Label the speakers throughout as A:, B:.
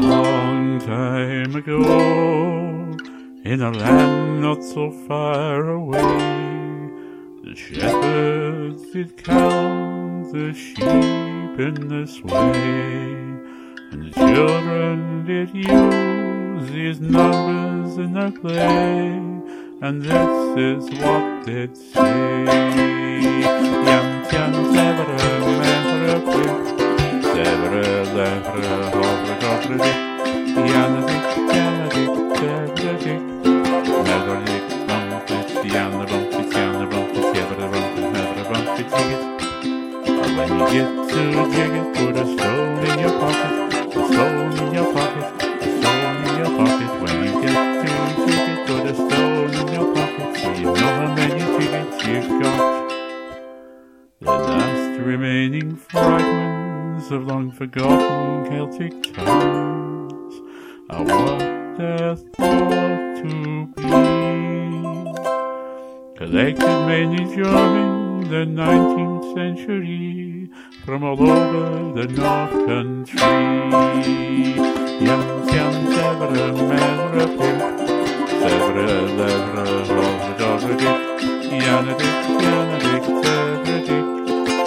A: Long time ago, in a land not so far away, the shepherds did count the sheep in this way, and the children did use these numbers in their play, and this is what they'd say. Jigget. But when you get to jiggit, put a stone in your pocket, a stone in your pocket, a stone in your pocket. When you get to jiggit, put a stone in your pocket, so you know how many jiggits you've got. The last remaining of long forgotten Celtic tales are what they're thought to be. Collected mainly during the 19th century from all over the North Country. Yan tyan sevre methera pimp, sevre lethera hovera dovera dick, yanadick, tanadick, tevre dik,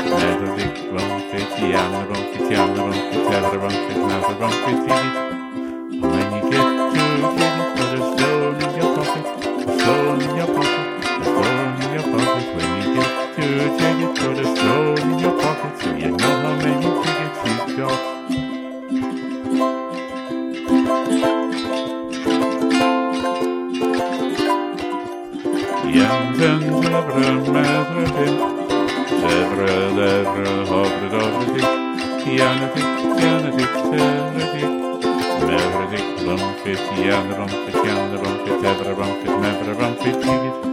A: petheradick, bumfit, jana your pocket, a stone in your pocket. When you get to jiggit, put a stone in your pocket, so you know how many jiggits you've got. Janten zebra medre pimp, zebra dovera dick, yanadick, tanadick, tevre dik, mevre dik, bumfit, jana bumpit, jana bumpit, tevre bumpit, mevre bumpit, jiggit.
B: Blah.